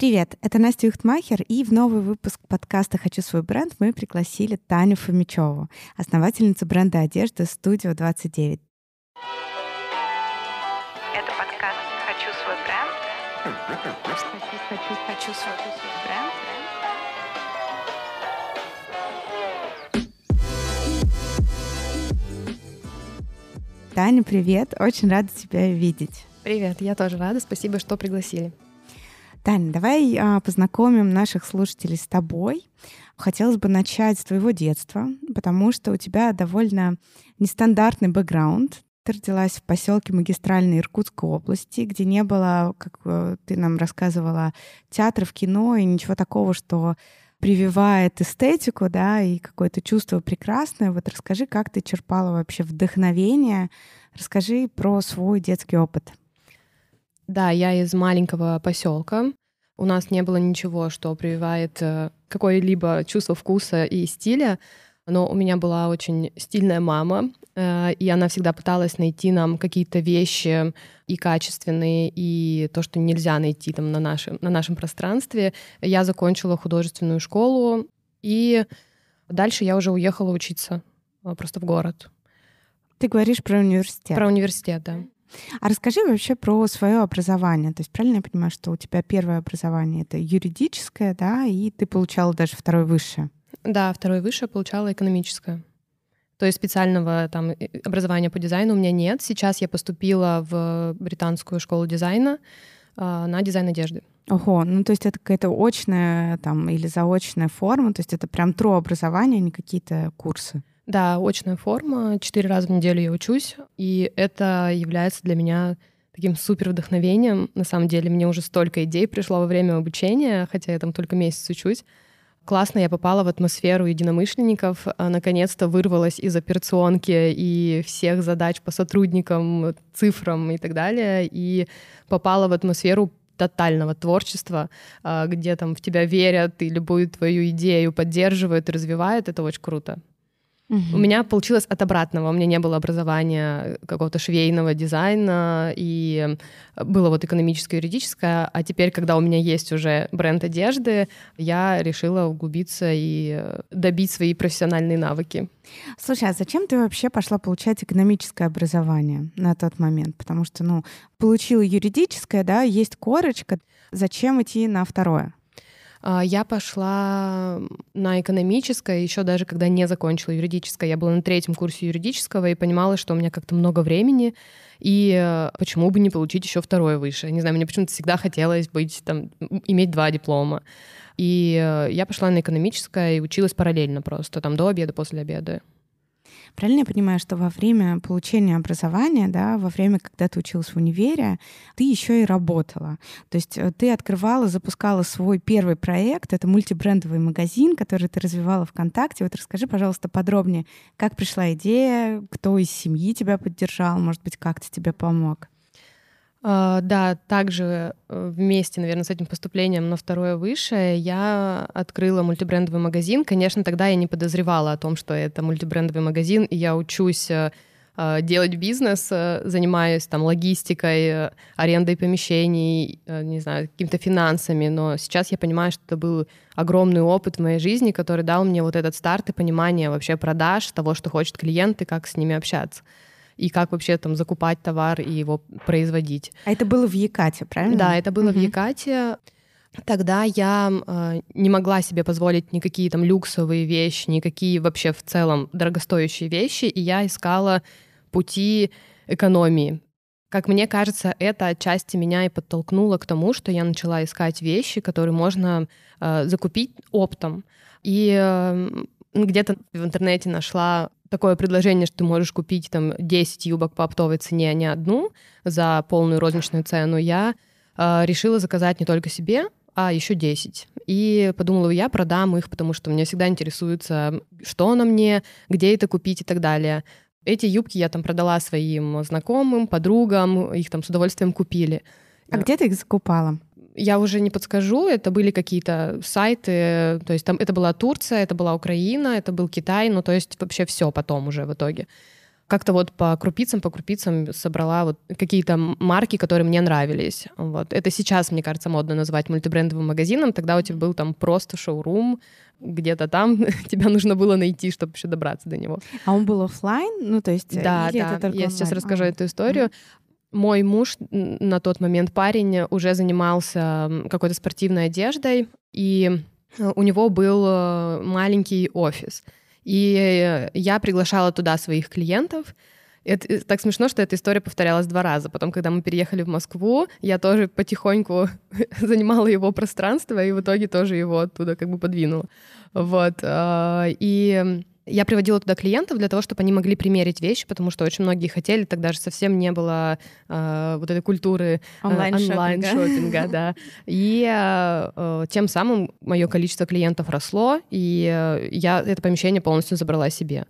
Привет, это Настя Юхтмахер, и в новый выпуск подкаста «Хочу свой бренд» мы пригласили Таню Фомичеву, основательницу бренда одежды «Студио 29». Это подкаст «Хочу свой бренд». Хочу, хочу, хочу свой бренд. Таня, привет, очень рада тебя видеть. Привет, я тоже рада, спасибо, что пригласили. Таня, давай а, познакомим наших слушателей с тобой. Хотелось бы начать с твоего детства, потому что у тебя довольно нестандартный бэкграунд. Ты родилась в поселке Магистральной Иркутской области, где не было, как э, ты нам рассказывала, театров, кино и ничего такого, что прививает эстетику, да, и какое-то чувство прекрасное. Вот расскажи, как ты черпала вообще вдохновение. Расскажи про свой детский опыт. Да, я из маленького поселка. У нас не было ничего, что прививает э, какое-либо чувство вкуса и стиля, но у меня была очень стильная мама, э, и она всегда пыталась найти нам какие-то вещи и качественные, и то, что нельзя найти там на нашем, на нашем пространстве. Я закончила художественную школу, и дальше я уже уехала учиться э, просто в город. Ты говоришь про университет. Про университет, да. А расскажи вообще про свое образование. То есть правильно я понимаю, что у тебя первое образование это юридическое, да, и ты получала даже второе высшее? Да, второе высшее получала экономическое. То есть специального там образования по дизайну у меня нет. Сейчас я поступила в британскую школу дизайна э, на дизайн одежды. Ого, ну то есть это какая-то очная там или заочная форма, то есть это прям тру образование, а не какие-то курсы. Да, очная форма. Четыре раза в неделю я учусь, и это является для меня таким супер вдохновением. На самом деле мне уже столько идей пришло во время обучения, хотя я там только месяц учусь. Классно я попала в атмосферу единомышленников, а, наконец-то вырвалась из операционки и всех задач по сотрудникам, цифрам и так далее, и попала в атмосферу тотального творчества, а, где там в тебя верят и любую твою идею поддерживают развивают. Это очень круто. Угу. У меня получилось от обратного. У меня не было образования какого-то швейного дизайна, и было вот экономическое, юридическое. А теперь, когда у меня есть уже бренд одежды, я решила углубиться и добить свои профессиональные навыки. Слушай, а зачем ты вообще пошла получать экономическое образование на тот момент? Потому что, ну, получила юридическое, да, есть корочка. Зачем идти на второе? А, я пошла на экономическое, еще даже когда не закончила юридическое. Я была на третьем курсе юридического и понимала, что у меня как-то много времени, и э, почему бы не получить еще второе выше. Не знаю, мне почему-то всегда хотелось быть там, иметь два диплома. И э, я пошла на экономическое и училась параллельно просто, там до обеда, после обеда. Правильно я понимаю, что во время получения образования, да, во время, когда ты училась в универе, ты еще и работала. То есть э, ты открывала, запускала свой первый проект, это мультибрендовый магазин, который ты развивала ВКонтакте. Вот расскажи, пожалуйста, подробнее, как пришла идея, кто из семьи тебя поддержал, может быть, как-то тебе помог. Uh, да, также э, вместе, наверное, с этим поступлением на второе высшее я открыла мультибрендовый магазин. Конечно, тогда я не подозревала о том, что это мультибрендовый магазин, и я учусь uh, делать бизнес, занимаюсь там логистикой, арендой помещений, не знаю, какими-то финансами, но сейчас я понимаю, что это был огромный опыт в моей жизни, который дал мне вот этот старт и понимание вообще продаж, того, что хочет клиент и как с ними общаться и как вообще там закупать товар и его производить. А это было в Якате, правильно? Да, это было угу. в Якате. Тогда я э, не могла себе позволить никакие там люксовые вещи, никакие вообще в целом дорогостоящие вещи, и я искала пути экономии. Как мне кажется, это отчасти меня и подтолкнуло к тому, что я начала искать вещи, которые можно э, закупить оптом. И э, где-то в интернете нашла такое предложение, что ты можешь купить там 10 юбок по оптовой цене, а не одну за полную розничную цену, я э, решила заказать не только себе, а еще 10. И подумала, я продам их, потому что меня всегда интересуется, что на мне, где это купить и так далее. Эти юбки я там продала своим знакомым, подругам, их там с удовольствием купили. А где ты их закупала? Я уже не подскажу, это были какие-то сайты, то есть там это была Турция, это была Украина, это был Китай, ну то есть вообще все потом уже в итоге. как-то вот по крупицам, по крупицам собрала вот какие-то марки, которые мне нравились. Вот. Это сейчас, мне кажется, модно называть мультибрендовым магазином. Тогда у тебя был там просто шоурум, где-то там тебя нужно было найти, чтобы еще добраться до него. А он был офлайн, ну то есть да, да. Я сейчас онлайн? расскажу А. эту историю. Мой муж на тот момент парень уже занимался какой-то спортивной одеждой, и э, у него был э, маленький офис. И э, я приглашала туда своих клиентов. Это так смешно, что эта история повторялась два раза. Потом, когда мы переехали в Москву, я тоже потихоньку занимала его пространство, и в итоге тоже его оттуда как бы подвинула. Вот. И я приводила туда клиентов для того, чтобы они могли примерить вещи, потому что очень многие хотели, тогда же совсем не было э, вот этой культуры э, Онлайн-шопинга. онлайн-шопинга, да. И э, э, тем самым мое количество клиентов росло, и э, я это помещение полностью забрала себе.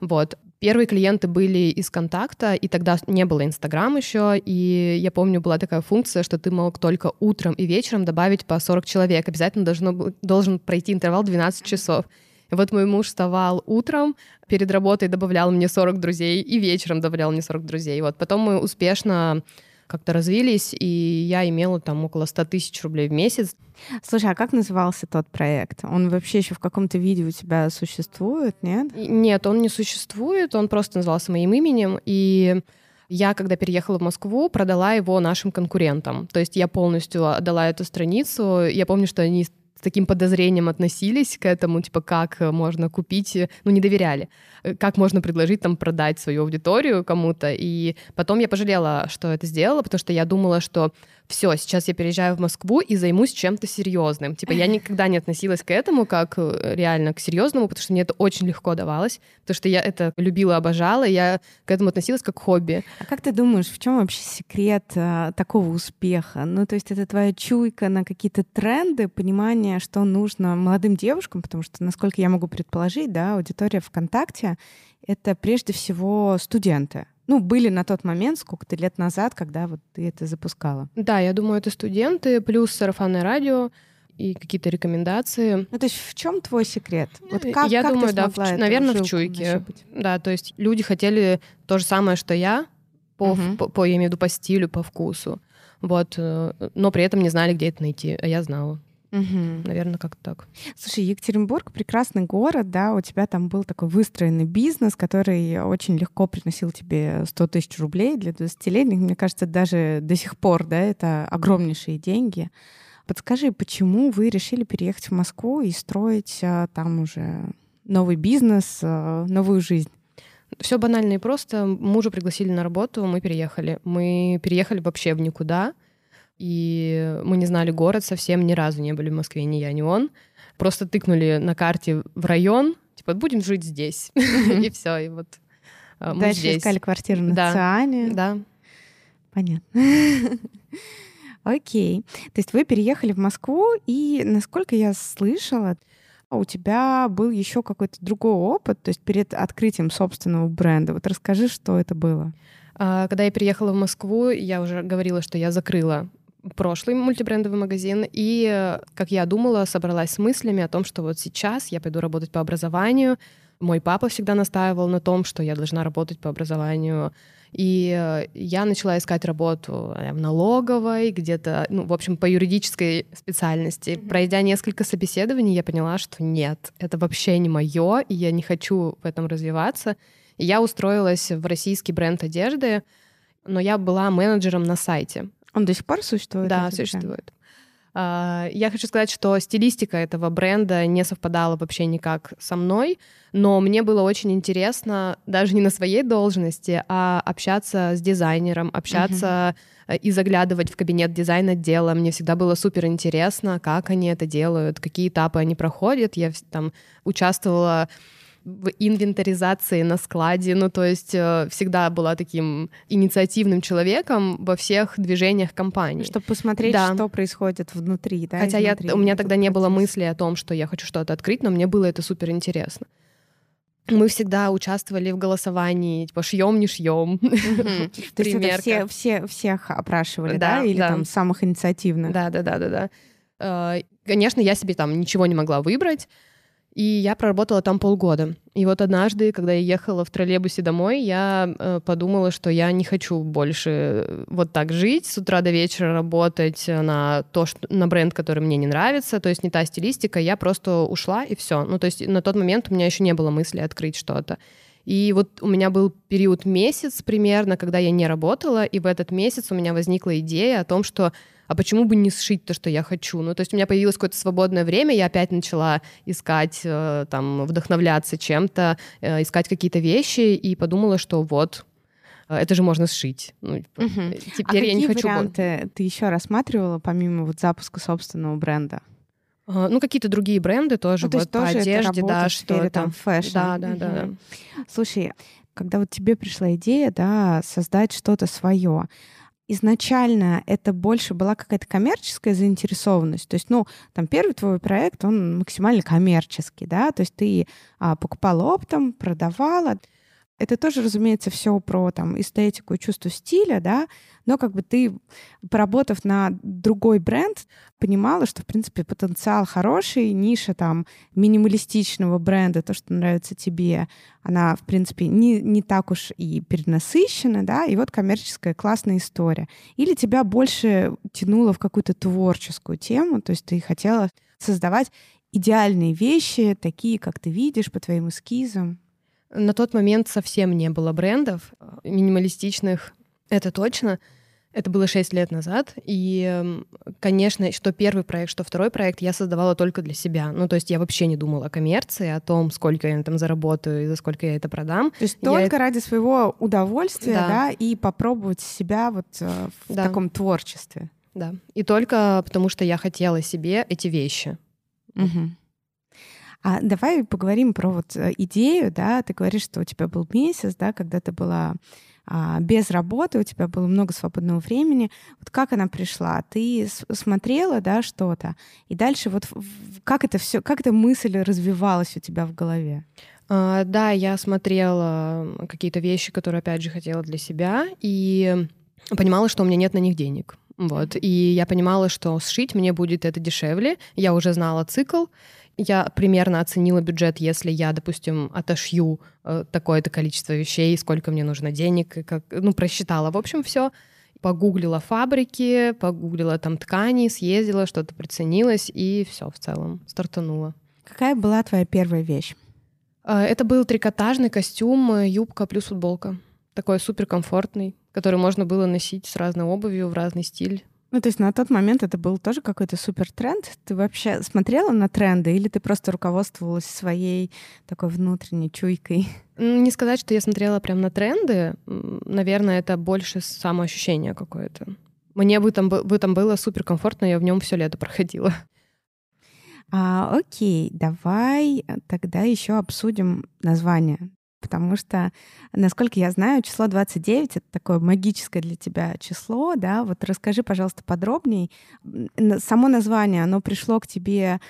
Вот. Первые клиенты были из контакта, и тогда не было Инстаграм еще, и я помню, была такая функция, что ты мог только утром и вечером добавить по 40 человек. Обязательно должно, должен пройти интервал 12 часов. Вот мой муж вставал утром, перед работой добавлял мне 40 друзей, и вечером добавлял мне 40 друзей. Вот. Потом мы успешно как-то развились, и я имела там около 100 тысяч рублей в месяц. Слушай, а как назывался тот проект? Он вообще еще в каком-то виде у тебя существует, нет? Нет, он не существует, он просто назывался моим именем, и я, когда переехала в Москву, продала его нашим конкурентам. То есть я полностью отдала эту страницу. Я помню, что они с таким подозрением относились к этому, типа, как э, можно купить, э, ну, не доверяли, Э, как можно предложить там продать свою аудиторию кому-то. И потом я пожалела, что это сделала, потому что я думала, что все, сейчас я переезжаю в Москву и займусь чем-то серьезным. Типа я никогда не относилась к этому как э, реально к серьезному, потому что мне это очень легко давалось, потому что я это любила, обожала, и я к этому относилась как к хобби. А как ты думаешь, в чем вообще секрет а, такого успеха? Ну, то есть это твоя чуйка на какие-то тренды, понимание, что нужно молодым девушкам, потому что, насколько я могу предположить, да, аудитория ВКонтакте — это прежде всего студенты. Ну, были на тот момент, сколько-то лет назад, когда вот ты это запускала. Да, я думаю, это студенты, плюс сарафанное радио и какие-то рекомендации. Ну, то есть в чем твой секрет? Вот Э, как, я как думаю, ты да, в наверное, в чуйке. нащупать? Да, то есть люди хотели то же самое, что я, по, Мгм. по, по- я имею в виду по стилю, по вкусу. Вот, э, но при этом не знали, где это найти, а я знала. Мгм. Наверное, как-то так. Слушай, Екатеринбург прекрасный город, да, у тебя там был такой выстроенный бизнес, который очень легко приносил тебе 100 тысяч рублей для 20-летних. Мне кажется, даже до сих пор, да, это огромнейшие деньги. Подскажи, почему вы решили переехать в Москву и строить а, там уже новый бизнес, а, новую жизнь? Все банально и просто. Мужа пригласили на работу, мы переехали. Мы переехали вообще в никуда, и мы не знали город совсем, ни разу не были в Москве, ни я, ни он. Просто тыкнули на карте в район, типа, будем жить здесь. И все, и вот а, мы Дальше искали квартиру на. Циане. Да, Понятно. Окей. То есть вы переехали в Москву, и, насколько я слышала, у тебя был еще какой-то другой опыт, то есть перед открытием собственного бренда. Вот расскажи, что это было. А, Когда я переехала в Москву, я уже говорила, что я закрыла прошлый мультибрендовый магазин, и, как я думала, собралась с мыслями о том, что вот сейчас я пойду работать по образованию. Мой папа всегда настаивал на том, что я должна работать по образованию. И э, я начала искать работу э, в налоговой, где-то, ну, в общем, по юридической специальности. Пройдя несколько собеседований, я поняла, что нет, это вообще не мое, и я не хочу в этом развиваться. И я устроилась в российский бренд одежды, но я была менеджером на сайте. Он до сих пор существует? Да, существует. А, Я хочу сказать, что стилистика этого бренда не совпадала вообще никак со мной, но мне было очень интересно даже не на своей должности, а общаться с дизайнером, общаться э, и заглядывать в кабинет дизайн-отдела. Мне всегда было супер интересно, как они это делают, какие этапы они проходят. Я там участвовала в инвентаризации на складе, ну то есть э, всегда была таким инициативным человеком во всех движениях компании. Чтобы посмотреть, Да. что происходит внутри, да? Хотя я, у меня тогда не было мысли о том, что я хочу что-то открыть, но мне было это супер интересно. Мы всегда участвовали в голосовании, типа шьем, не шьем. Примерка. все, все, всех опрашивали, да? Да, Или да. там самых инициативных? Да, да, да, да, да. Э, Конечно, я себе там ничего не могла выбрать. И я проработала там полгода. И вот однажды, когда я ехала в троллейбусе домой, я э, подумала, что я не хочу больше э, вот так жить, с утра до вечера работать на то, что, на бренд, который мне не нравится, то есть не та стилистика. Я просто ушла и все. Ну, то есть на тот момент у меня еще не было мысли открыть что-то. И вот у меня был период месяц примерно, когда я не работала, и в этот месяц у меня возникла идея о том, что а почему бы не сшить то, что я хочу? Ну, то есть у меня появилось какое-то свободное время, я опять начала искать, э, там, вдохновляться чем-то, э, искать какие-то вещи, и подумала, что вот, э, это же можно сшить. Ну, угу. Теперь а я не хочу... варианты ты еще рассматривала, помимо вот запуска собственного бренда? Ну, какие-то другие бренды тоже, ну, то вот, тоже по одежде, да, что там fashion. Да, да, угу. да. Слушай, когда вот тебе пришла идея, да, создать что-то свое, изначально это больше была какая-то коммерческая заинтересованность. То есть, ну, там первый твой проект, он максимально коммерческий, да, то есть ты а, покупала оптом, продавала. Это тоже, разумеется, все про там эстетику и чувство стиля, да, но как бы ты, поработав на другой бренд, понимала, что, в принципе, потенциал хороший, ниша там минималистичного бренда, то, что нравится тебе, она, в принципе, не, не так уж и перенасыщена, да, и вот коммерческая классная история. Или тебя больше тянуло в какую-то творческую тему, то есть ты хотела создавать идеальные вещи, такие, как ты видишь, по твоим эскизам. На тот момент совсем не было брендов э, минималистичных, это точно. Это было шесть лет назад, и, конечно, что первый проект, что второй проект я создавала только для себя. Ну, то есть я вообще не думала о коммерции, о том, сколько я там заработаю и за сколько я это продам. То есть я только это... ради своего удовольствия, да. да, и попробовать себя вот э, в да. таком творчестве. Да, и только потому, что я хотела себе эти вещи. Угу. А давай поговорим про вот э, идею, да, ты говоришь, что у тебя был месяц, да, когда ты была а, без работы, у тебя было много свободного времени. Вот как она пришла? Ты смотрела, да, что-то, и дальше вот как это все, как эта мысль развивалась у тебя в голове? А, да, я смотрела какие-то вещи, которые опять же хотела для себя, и понимала, что у меня нет на них денег. Вот. И я понимала, что сшить мне будет это дешевле. Я уже знала цикл я примерно оценила бюджет, если я, допустим, отошью э, такое-то количество вещей, сколько мне нужно денег, и как, ну, просчитала, в общем, все. Погуглила фабрики, погуглила там ткани, съездила, что-то приценилась, и все в целом, стартанула. Какая была твоя первая вещь? Э, это был трикотажный костюм, э, юбка плюс футболка. Такой суперкомфортный, который можно было носить с разной обувью, в разный стиль. Ну, то есть на тот момент это был тоже какой-то супер тренд. Ты вообще смотрела на тренды или ты просто руководствовалась своей такой внутренней чуйкой? Не сказать, что я смотрела прям на тренды. Наверное, это больше самоощущение какое-то. Мне бы там, бы там было супер комфортно, я в нем все лето проходила. А, окей, давай тогда еще обсудим название потому что, насколько я знаю, число 29 — это такое магическое для тебя число, да? Вот расскажи, пожалуйста, подробней. Само название, оно пришло к тебе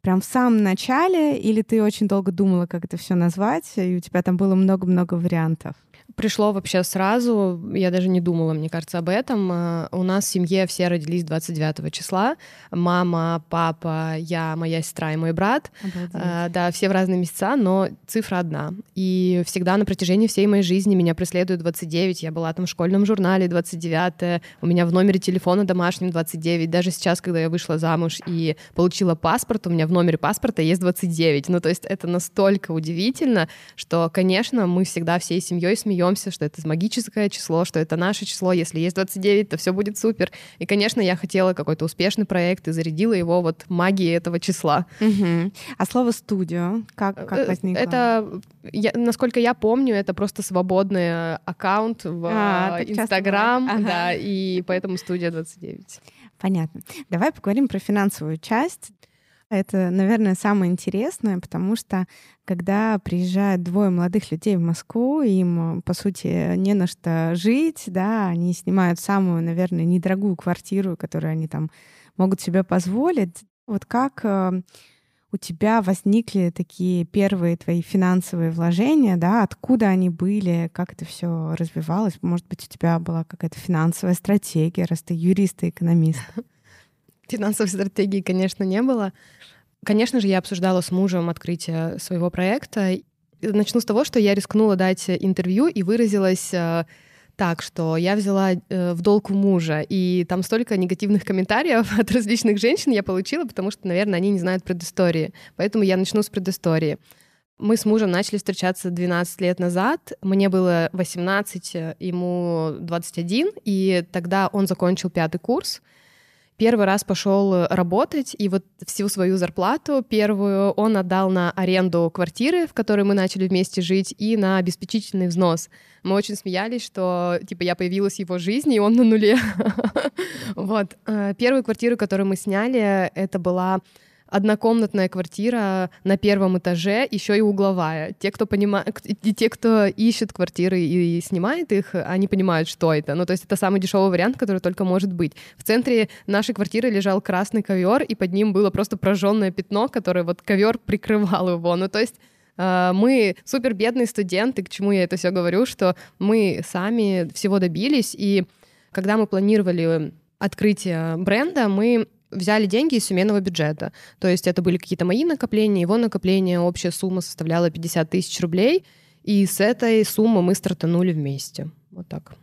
прям в самом начале, или ты очень долго думала, как это все назвать, и у тебя там было много-много вариантов? Пришло вообще сразу, я даже не думала, мне кажется, об этом. Э, у нас в семье все родились 29 числа. Мама, папа, я, моя сестра и мой брат. Обалдеть. Э, да, все в разные месяца, но цифра одна. И всегда на протяжении всей моей жизни меня преследует 29. Я была там в школьном журнале 29. У меня в номере телефона домашнем 29. Даже сейчас, когда я вышла замуж и получила паспорт, у меня в номере паспорта есть 29. Ну, то есть это настолько удивительно, что, конечно, мы всегда всей семьей смеемся смеемся, что это магическое число, что это наше число, если есть 29, то все будет супер. И, конечно, я хотела какой-то успешный проект и зарядила его вот магией этого числа. Угу. А слово «студио» как, как э, возникло? Это, я, насколько я помню, это просто свободный аккаунт в а, Инстаграм, ага. да, и поэтому «Студия 29». Понятно. Давай поговорим про финансовую часть. Это, наверное, самое интересное, потому что когда приезжают двое молодых людей в Москву, им, по сути, не на что жить, да, они снимают самую, наверное, недорогую квартиру, которую они там могут себе позволить. Вот как э, у тебя возникли такие первые твои финансовые вложения, да, откуда они были, как это все развивалось? Может быть, у тебя была какая-то финансовая стратегия, раз ты юрист и экономист? Финансовой стратегии, конечно, не было. Конечно же, я обсуждала с мужем открытие своего проекта. Начну с того, что я рискнула дать интервью и выразилась э, так, что я взяла э, в долг у мужа, и там столько негативных комментариев от различных женщин я получила, потому что, наверное, они не знают предыстории. Поэтому я начну с предыстории. Мы с мужем начали встречаться 12 лет назад. Мне было 18, ему 21, и тогда он закончил пятый курс первый раз пошел работать, и вот всю свою зарплату первую он отдал на аренду квартиры, в которой мы начали вместе жить, и на обеспечительный взнос. Мы очень смеялись, что типа я появилась в его жизни, и он на нуле. Вот. Э, первую квартиру, которую мы сняли, это была однокомнатная квартира на первом этаже, еще и угловая. Те, кто понимает, те, кто ищет квартиры и снимает их, они понимают, что это. Ну, то есть это самый дешевый вариант, который только может быть. В центре нашей квартиры лежал красный ковер, и под ним было просто прожженное пятно, которое вот ковер прикрывал его. Ну, то есть э, мы супер бедные студенты, к чему я это все говорю, что мы сами всего добились, и когда мы планировали открытие бренда, мы взяли деньги из семейного бюджета. То есть это были какие-то мои накопления, его накопления, общая сумма составляла 50 тысяч рублей, и с этой суммы мы стартанули вместе. Вот так.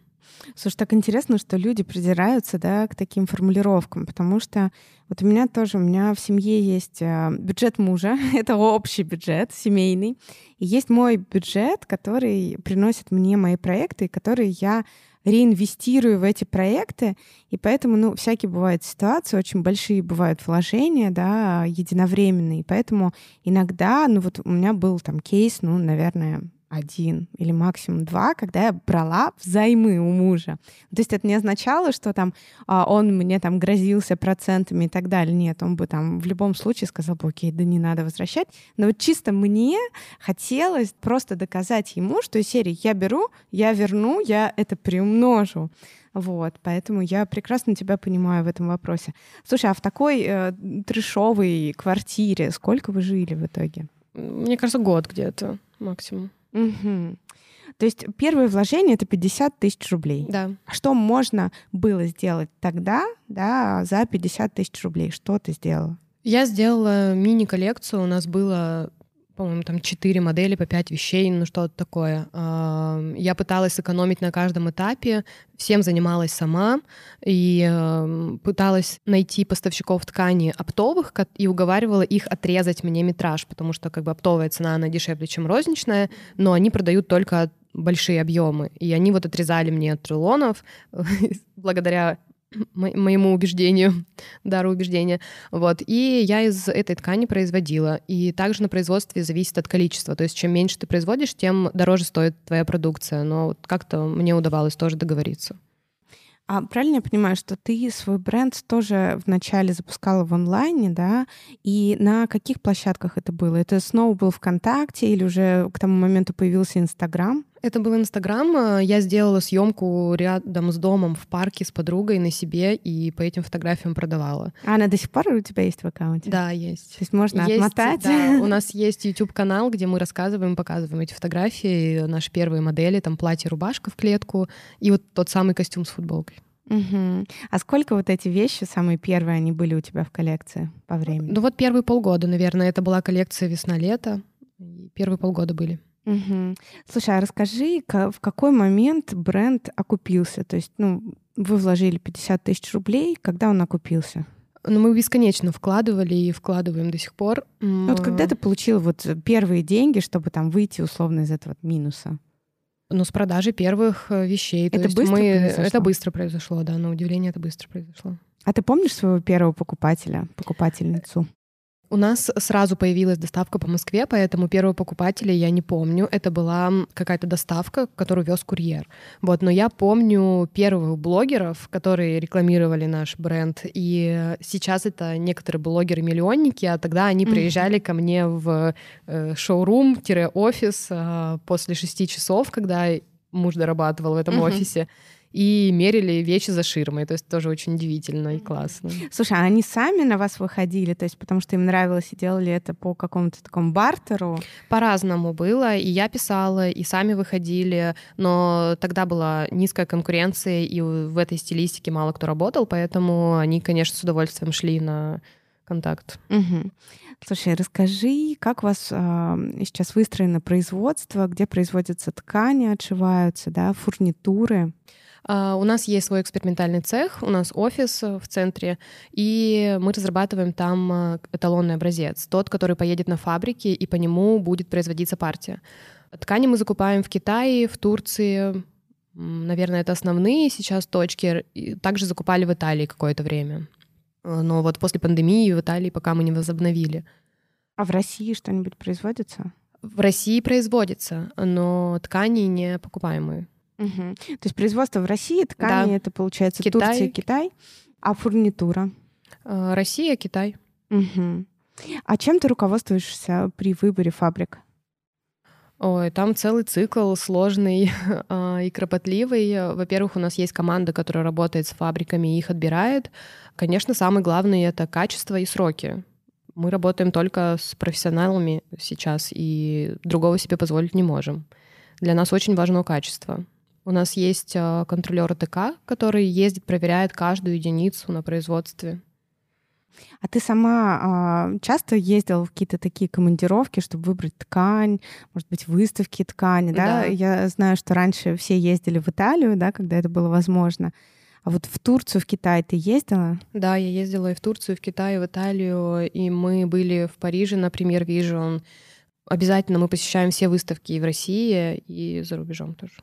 Слушай, так интересно, что люди придираются да, к таким формулировкам, потому что вот у меня тоже, у меня в семье есть э, бюджет мужа, это общий бюджет семейный, и есть мой бюджет, который приносит мне мои проекты, которые я реинвестирую в эти проекты, и поэтому, ну, всякие бывают ситуации, очень большие бывают вложения, да, единовременные, поэтому иногда, ну, вот у меня был там кейс, ну, наверное, один или максимум два, когда я брала взаймы у мужа. То есть это не означало, что там а, он мне там грозился процентами и так далее. Нет, он бы там в любом случае сказал бы, окей, да не надо возвращать. Но вот чисто мне хотелось просто доказать ему, что из серии я беру, я верну, я это приумножу. Вот, поэтому я прекрасно тебя понимаю в этом вопросе. Слушай, а в такой э, трешовой квартире сколько вы жили в итоге? Мне кажется, год где-то максимум. Угу. То есть первое вложение это 50 тысяч рублей. Да. Что можно было сделать тогда, да, за 50 тысяч рублей? Что ты сделала? Я сделала мини-коллекцию. У нас было по-моему, там четыре модели по пять вещей, ну что-то такое. Я пыталась сэкономить на каждом этапе, всем занималась сама и пыталась найти поставщиков ткани оптовых и уговаривала их отрезать мне метраж, потому что как бы оптовая цена, она дешевле, чем розничная, но они продают только большие объемы. И они вот отрезали мне от рулонов благодаря моему убеждению, дару убеждения. Вот. И я из этой ткани производила. И также на производстве зависит от количества. То есть чем меньше ты производишь, тем дороже стоит твоя продукция. Но вот как-то мне удавалось тоже договориться. А правильно я понимаю, что ты свой бренд тоже вначале запускала в онлайне, да? И на каких площадках это было? Это снова был ВКонтакте или уже к тому моменту появился Инстаграм? Это был Инстаграм. Я сделала съемку рядом с домом в парке с подругой на себе и по этим фотографиям продавала. А она до сих пор у тебя есть в аккаунте? Да, есть. То есть можно есть, отмотать? Да, у нас есть YouTube-канал, где мы рассказываем, показываем эти фотографии, наши первые модели, там платье, рубашка в клетку и вот тот самый костюм с футболкой. Угу. А сколько вот эти вещи, самые первые, они были у тебя в коллекции по времени? Ну вот первые полгода, наверное. Это была коллекция весна-лето. Первые полгода были. Угу. Слушай, а расскажи, в какой момент бренд окупился? То есть, ну, вы вложили 50 тысяч рублей, когда он окупился? Ну, мы бесконечно вкладывали и вкладываем до сих пор. Ну, вот когда ты получил вот первые деньги, чтобы там выйти условно из этого минуса? Ну, с продажи первых э, вещей. Это То быстро мы... произошло? Это быстро произошло, да, на удивление это быстро произошло. А ты помнишь своего первого покупателя, покупательницу? У нас сразу появилась доставка по Москве, поэтому первого покупателя я не помню. Это была какая-то доставка, которую вез курьер. Вот, но я помню первых блогеров, которые рекламировали наш бренд. И сейчас это некоторые блогеры-миллионники, а тогда они приезжали ко мне в э, шоурум-офис э, после шести часов, когда муж дорабатывал в этом офисе и мерили вещи за ширмой. То есть тоже очень удивительно и классно. Слушай, а они сами на вас выходили? То есть потому что им нравилось и делали это по какому-то такому бартеру? По-разному было. И я писала, и сами выходили. Но тогда была низкая конкуренция, и в этой стилистике мало кто работал, поэтому они, конечно, с удовольствием шли на контакт. Угу. Слушай, расскажи, как у вас э, сейчас выстроено производство, где производятся ткани, отшиваются, да, фурнитуры? Uh, у нас есть свой экспериментальный цех, у нас офис э, в центре, и мы разрабатываем там э, эталонный образец, тот, который поедет на фабрики, и по нему будет производиться партия. Ткани мы закупаем в Китае, в Турции, наверное, это основные сейчас точки. Также закупали в Италии какое-то время. Э, но вот после пандемии в Италии пока мы не возобновили. А в России что-нибудь производится? В России производится, но ткани не покупаемые. Угу. То есть производство в России, ткани да. это получается Китай. Турция, Китай, а фурнитура? Э, Россия, Китай. Угу. А чем ты руководствуешься при выборе фабрик? Ой, там целый цикл сложный а, и кропотливый. Во-первых, у нас есть команда, которая работает с фабриками и их отбирает. Конечно, самый главный — это качество и сроки. Мы работаем только с профессионалами сейчас, и другого себе позволить не можем. Для нас очень важно качество. У нас есть а, контролер ТК, который ездит, проверяет каждую единицу на производстве. А ты сама а, часто ездила в какие-то такие командировки, чтобы выбрать ткань, может быть, выставки ткани, да? да? Я знаю, что раньше все ездили в Италию, да, когда это было возможно. А вот в Турцию, в Китай ты ездила? Да, я ездила и в Турцию, и в Китай, и в Италию, и мы были в Париже на Премьер Vision. Обязательно мы посещаем все выставки и в России, и за рубежом тоже.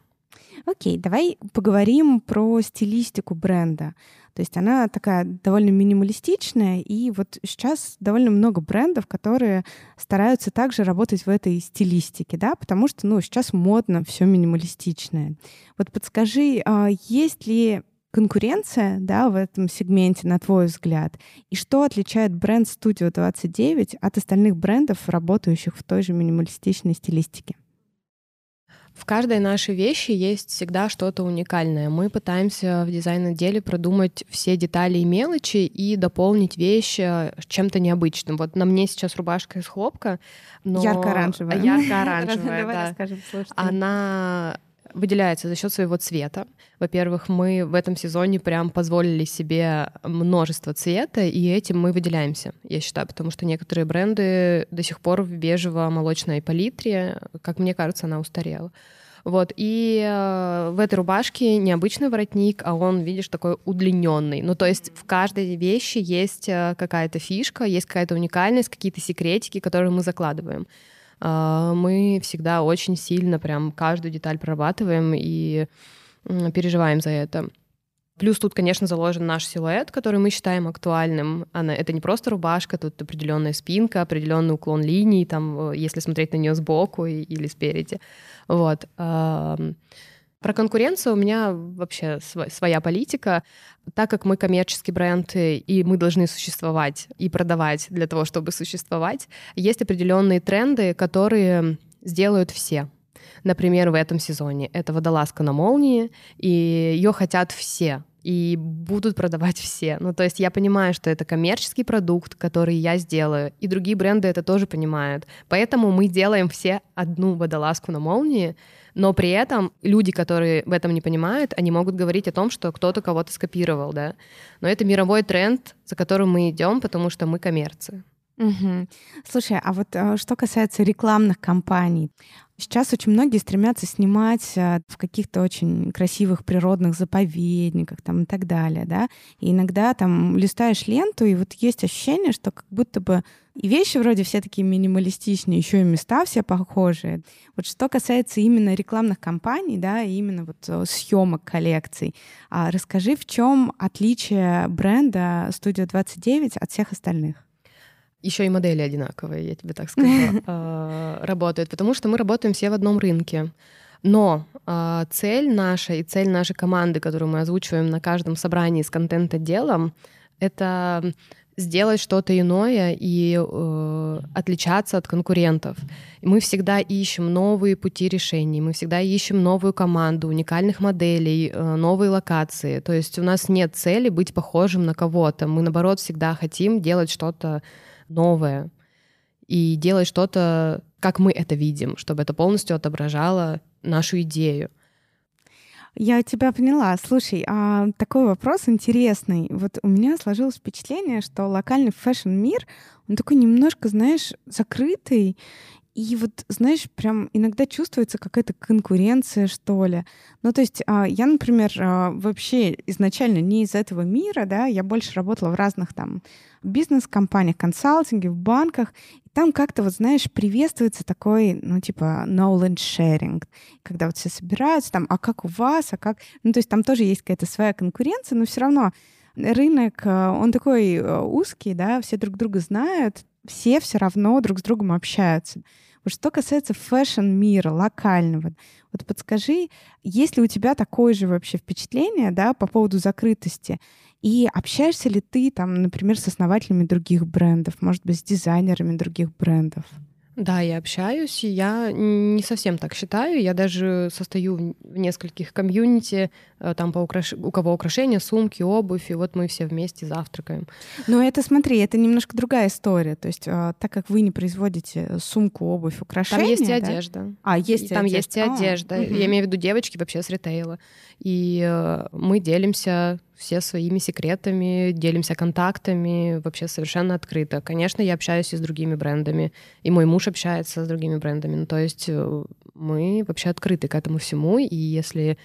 Окей, давай поговорим про стилистику бренда. То есть она такая довольно минималистичная, и вот сейчас довольно много брендов, которые стараются также работать в этой стилистике, да, потому что, ну, сейчас модно все минималистичное. Вот подскажи, а есть ли конкуренция да, в этом сегменте, на твой взгляд? И что отличает бренд Studio 29 от остальных брендов, работающих в той же минималистичной стилистике? В каждой нашей вещи есть всегда что-то уникальное. Мы пытаемся в дизайн-отделе продумать все детали и мелочи и дополнить вещь э, чем-то необычным. Вот на мне сейчас рубашка из хлопка, но... Ярко-оранжевая. Ярко-оранжевая, да. Она выделяется за счет своего цвета. Во-первых, мы в этом сезоне прям позволили себе множество цвета, и этим мы выделяемся, я считаю, потому что некоторые бренды до сих пор в бежево-молочной палитре, как мне кажется, она устарела. Вот, и э, в этой рубашке необычный воротник, а он, видишь, такой удлиненный. Ну, то есть в каждой вещи есть э, какая-то фишка, есть какая-то уникальность, какие-то секретики, которые мы закладываем. А, мы всегда очень сильно прям каждую деталь прорабатываем и переживаем за это. Плюс тут, конечно, заложен наш силуэт, который мы считаем актуальным. Она, это не просто рубашка, тут определенная спинка, определенный уклон линий, там, э, если смотреть на нее сбоку или спереди. Вот. Про конкуренцию у меня вообще своя политика. Так как мы коммерческий бренд, и мы должны существовать и продавать для того, чтобы существовать, есть определенные тренды, которые сделают все. Например, в этом сезоне это водолазка на молнии, и ее хотят все и будут продавать все. Ну, то есть я понимаю, что это коммерческий продукт, который я сделаю, и другие бренды это тоже понимают. Поэтому мы делаем все одну водолазку на молнии, но при этом люди, которые в этом не понимают, они могут говорить о том, что кто-то кого-то скопировал, да. Но это мировой тренд, за которым мы идем, потому что мы коммерция. Угу. Слушай, а вот э, что касается рекламных кампаний, Сейчас очень многие стремятся снимать э, в каких-то очень красивых природных заповедниках там, и так далее, да. И иногда там листаешь ленту, и вот есть ощущение, что как будто бы и вещи вроде все такие минималистичные, еще и места все похожие. Вот что касается именно рекламных кампаний, да, и именно вот э, съемок коллекций, а расскажи, в чем отличие бренда Studio 29 от всех остальных? Еще и модели одинаковые, я тебе так скажу, а, работают, потому что мы работаем все в одном рынке. Но э, цель наша и цель нашей команды, которую мы озвучиваем на каждом собрании с контент-отделом, это сделать что-то иное и э, отличаться от конкурентов. И мы всегда ищем новые пути решений, мы всегда ищем новую команду, уникальных моделей, э, новые локации. То есть у нас нет цели быть похожим на кого-то. Мы, наоборот, всегда хотим делать что-то новое и делать что-то, как мы это видим, чтобы это полностью отображало нашу идею. Я тебя поняла. Слушай, а такой вопрос интересный. Вот у меня сложилось впечатление, что локальный fashion -мир, он такой немножко, знаешь, закрытый, и вот, знаешь, прям иногда чувствуется какая-то конкуренция, что ли. Ну, то есть а, я, например, а, вообще изначально не из этого мира, да, я больше работала в разных там бизнес-компаниях, консалтинге, в банках. И там как-то, вот знаешь, приветствуется такой, ну, типа, knowledge sharing, когда вот все собираются, там, а как у вас, а как... Ну, то есть там тоже есть какая-то своя конкуренция, но все равно рынок, а, он такой узкий, да, все друг друга знают, все все равно друг с другом общаются. Вот что касается фэшн-мира локального, вот подскажи, есть ли у тебя такое же вообще впечатление да, по поводу закрытости? И общаешься ли ты, там, например, с основателями других брендов, может быть, с дизайнерами других брендов? Да, я общаюсь, и я не совсем так считаю. Я даже состою в нескольких комьюнити, там по украш... у кого украшения, сумки, обувь, и вот мы все вместе завтракаем. Но это, смотри, это немножко другая история. То есть, а, так как вы не производите сумку, обувь, украшения... Там есть и да? одежда. А, есть и Там одежда. есть и А, одежда. мгм. Я имею в виду девочки вообще с ритейла. И э, мы делимся все своими секретами, делимся контактами, вообще совершенно открыто. Конечно, я общаюсь и с другими брендами, и мой муж общается с другими брендами. Ну, то есть э, мы вообще открыты к этому всему, и если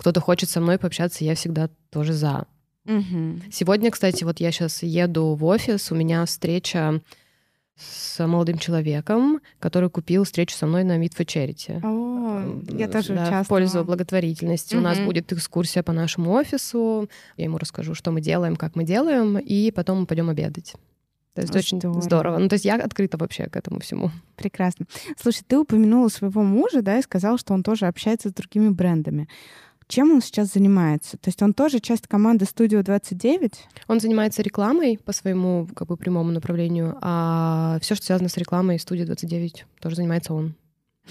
кто-то хочет со мной пообщаться, я всегда тоже за. Мгм. Сегодня, кстати, вот я сейчас еду в офис, у меня встреча с молодым человеком, который купил встречу со мной на Meet for Charity. О, я тоже Да, участвовала. в пользу благотворительности. У нас будет экскурсия по нашему офису. Я ему расскажу, что мы делаем, как мы делаем, и потом мы пойдем обедать. То есть очень Здорово. здорово. Ну, то есть я открыта вообще к этому всему. Прекрасно. Слушай, ты упомянула своего мужа, да, и сказал, что он тоже общается с другими брендами. Чем он сейчас занимается? То есть он тоже часть команды Studio 29? Он занимается рекламой по своему как бы прямому направлению, а все, что связано с рекламой, студия 29 тоже занимается он.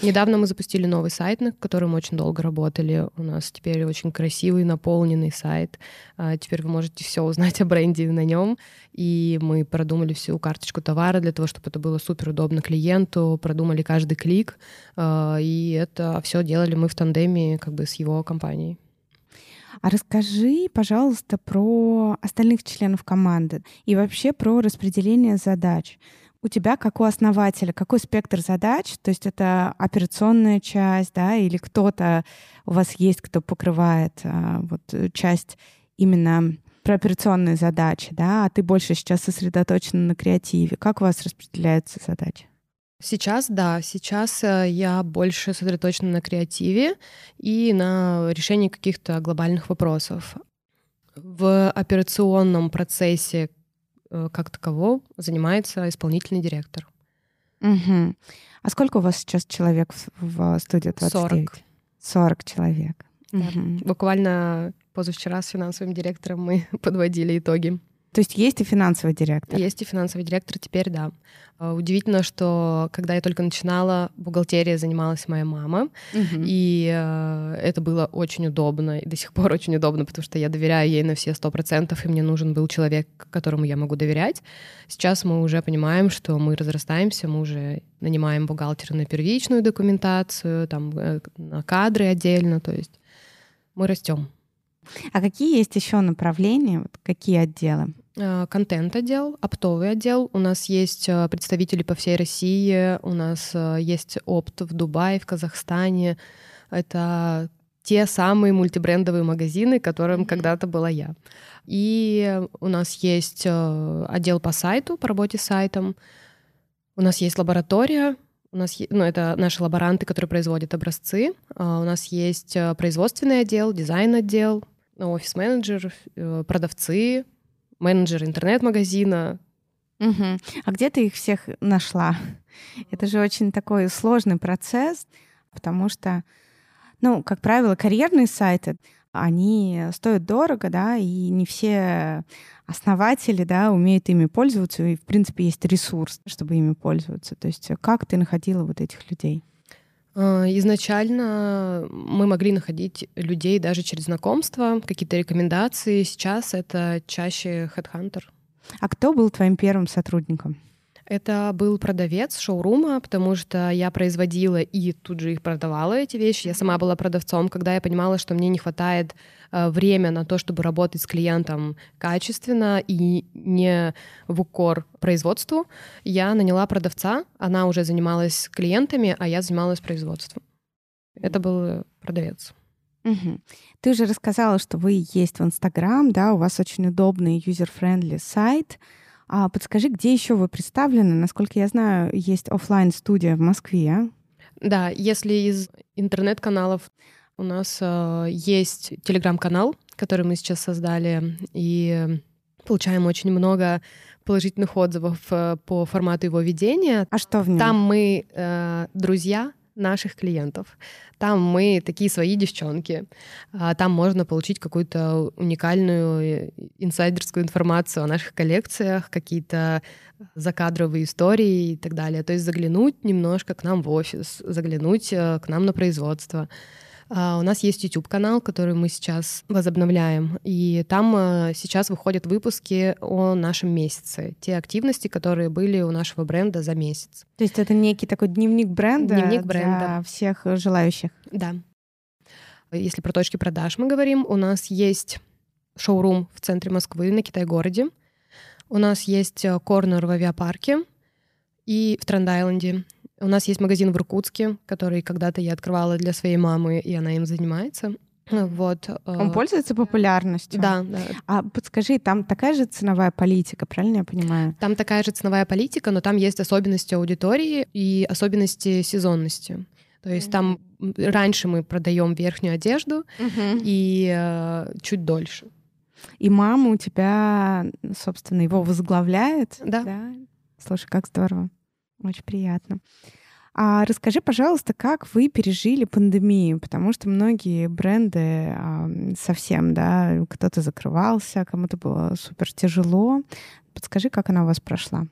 Недавно мы запустили новый сайт, над которым очень долго работали. У нас теперь очень красивый, наполненный сайт. А, Теперь вы можете все узнать о бренде на нем. И мы продумали всю карточку товара для того, чтобы это было супер удобно клиенту, продумали каждый клик. а, И это все делали мы в тандеме как бы с его компанией. А расскажи, пожалуйста, про остальных членов команды и вообще про распределение задач. У тебя, как у основателя, какой спектр задач? То есть это операционная часть, да, или кто-то у вас есть, кто покрывает а, вот э, часть именно про операционные задачи, да, а ты больше сейчас сосредоточена на креативе. Как у вас распределяются задачи? Сейчас, да, сейчас э, я больше сосредоточена на креативе и на решении каких-то глобальных вопросов. В операционном процессе как таковом занимается исполнительный директор. Мгм. А сколько у вас сейчас человек в, в студии 29? 40. 40 человек. Да. Мгм. Буквально позавчера с финансовым директором мы подводили итоги. То есть есть и финансовый директор. Есть и финансовый директор теперь, да. Э, Удивительно, что когда я только начинала, бухгалтерия занималась моя мама, Мгм. И э, это было очень удобно, и до сих пор очень удобно, потому что я доверяю ей на все сто процентов, и мне нужен был человек, которому я могу доверять. Сейчас мы уже понимаем, что мы разрастаемся, мы уже нанимаем бухгалтера на первичную документацию, там э, на кадры отдельно, то есть мы растем. А какие есть еще направления? Вот какие отделы? Э, Контент-отдел, оптовый отдел. У нас есть э, представители по всей России. У нас э, есть опт в Дубае, в Казахстане. Это те самые мультибрендовые магазины, которым когда-то была я. И у нас есть отдел по сайту, по работе с сайтом. У нас есть лаборатория. У нас, ну, это наши лаборанты, которые производят образцы. А У нас есть производственный отдел, дизайн-отдел, офис-менеджер, продавцы, менеджер интернет-магазина. Мгм. А где ты их всех нашла? Это же очень такой сложный процесс, потому что, ну, как правило, карьерные сайты, они стоят дорого, да, и не все основатели, да, умеют ими пользоваться, и, в принципе, есть ресурс, чтобы ими пользоваться. То есть как ты находила вот этих людей? Э, Изначально мы могли находить людей даже через знакомства, какие-то рекомендации. Сейчас это чаще Headhunter. А кто был твоим первым сотрудником? Это был продавец шоурума, потому что я производила и тут же их продавала, эти вещи. Я сама была продавцом, когда я понимала, что мне не хватает э, время на то, чтобы работать с клиентом качественно и не в укор производству. Я наняла продавца, она уже занималась клиентами, а я занималась производством. Это был продавец. Угу. Ты уже рассказала, что вы есть в Инстаграм, да, у вас очень удобный user-friendly сайт — а подскажи, где еще вы представлены? Насколько я знаю, есть офлайн студия в Москве. Да, если из интернет-каналов у нас э, есть телеграм-канал, который мы сейчас создали, и получаем очень много положительных отзывов э, по формату его ведения. А что в нем? Там мы э, друзья наших клиентов. Там мы такие свои девчонки. А там можно получить какую-то уникальную э, инсайдерскую информацию о наших коллекциях, какие-то закадровые истории и так далее. То есть заглянуть немножко к нам в офис, заглянуть э, к нам на производство. А, у нас есть YouTube-канал, который мы сейчас возобновляем, и там э, сейчас выходят выпуски о нашем месяце, те активности, которые были у нашего бренда за месяц. То есть это некий такой дневник бренда дневник бренда. для всех желающих? Да. Если про точки продаж мы говорим, у нас есть шоурум в центре Москвы на Китай-городе, у нас есть э, корнер в авиапарке и в Тренд-Айленде. У нас есть магазин в Иркутске, который когда-то я открывала для своей мамы, и она им занимается. Вот. Э, Он пользуется популярностью? Да, да. А подскажи, там такая же ценовая политика, правильно я понимаю? Там такая же ценовая политика, но там есть особенности аудитории и особенности сезонности. То есть там раньше мы продаем верхнюю одежду mm-hmm. и э, чуть дольше. И мама у тебя, собственно, его возглавляет? Да. да? Слушай, как здорово. Очень приятно. А расскажи, пожалуйста, как вы пережили пандемию, потому что многие бренды а, совсем, да, кто-то закрывался, кому-то было супер тяжело. Подскажи, как она у вас прошла?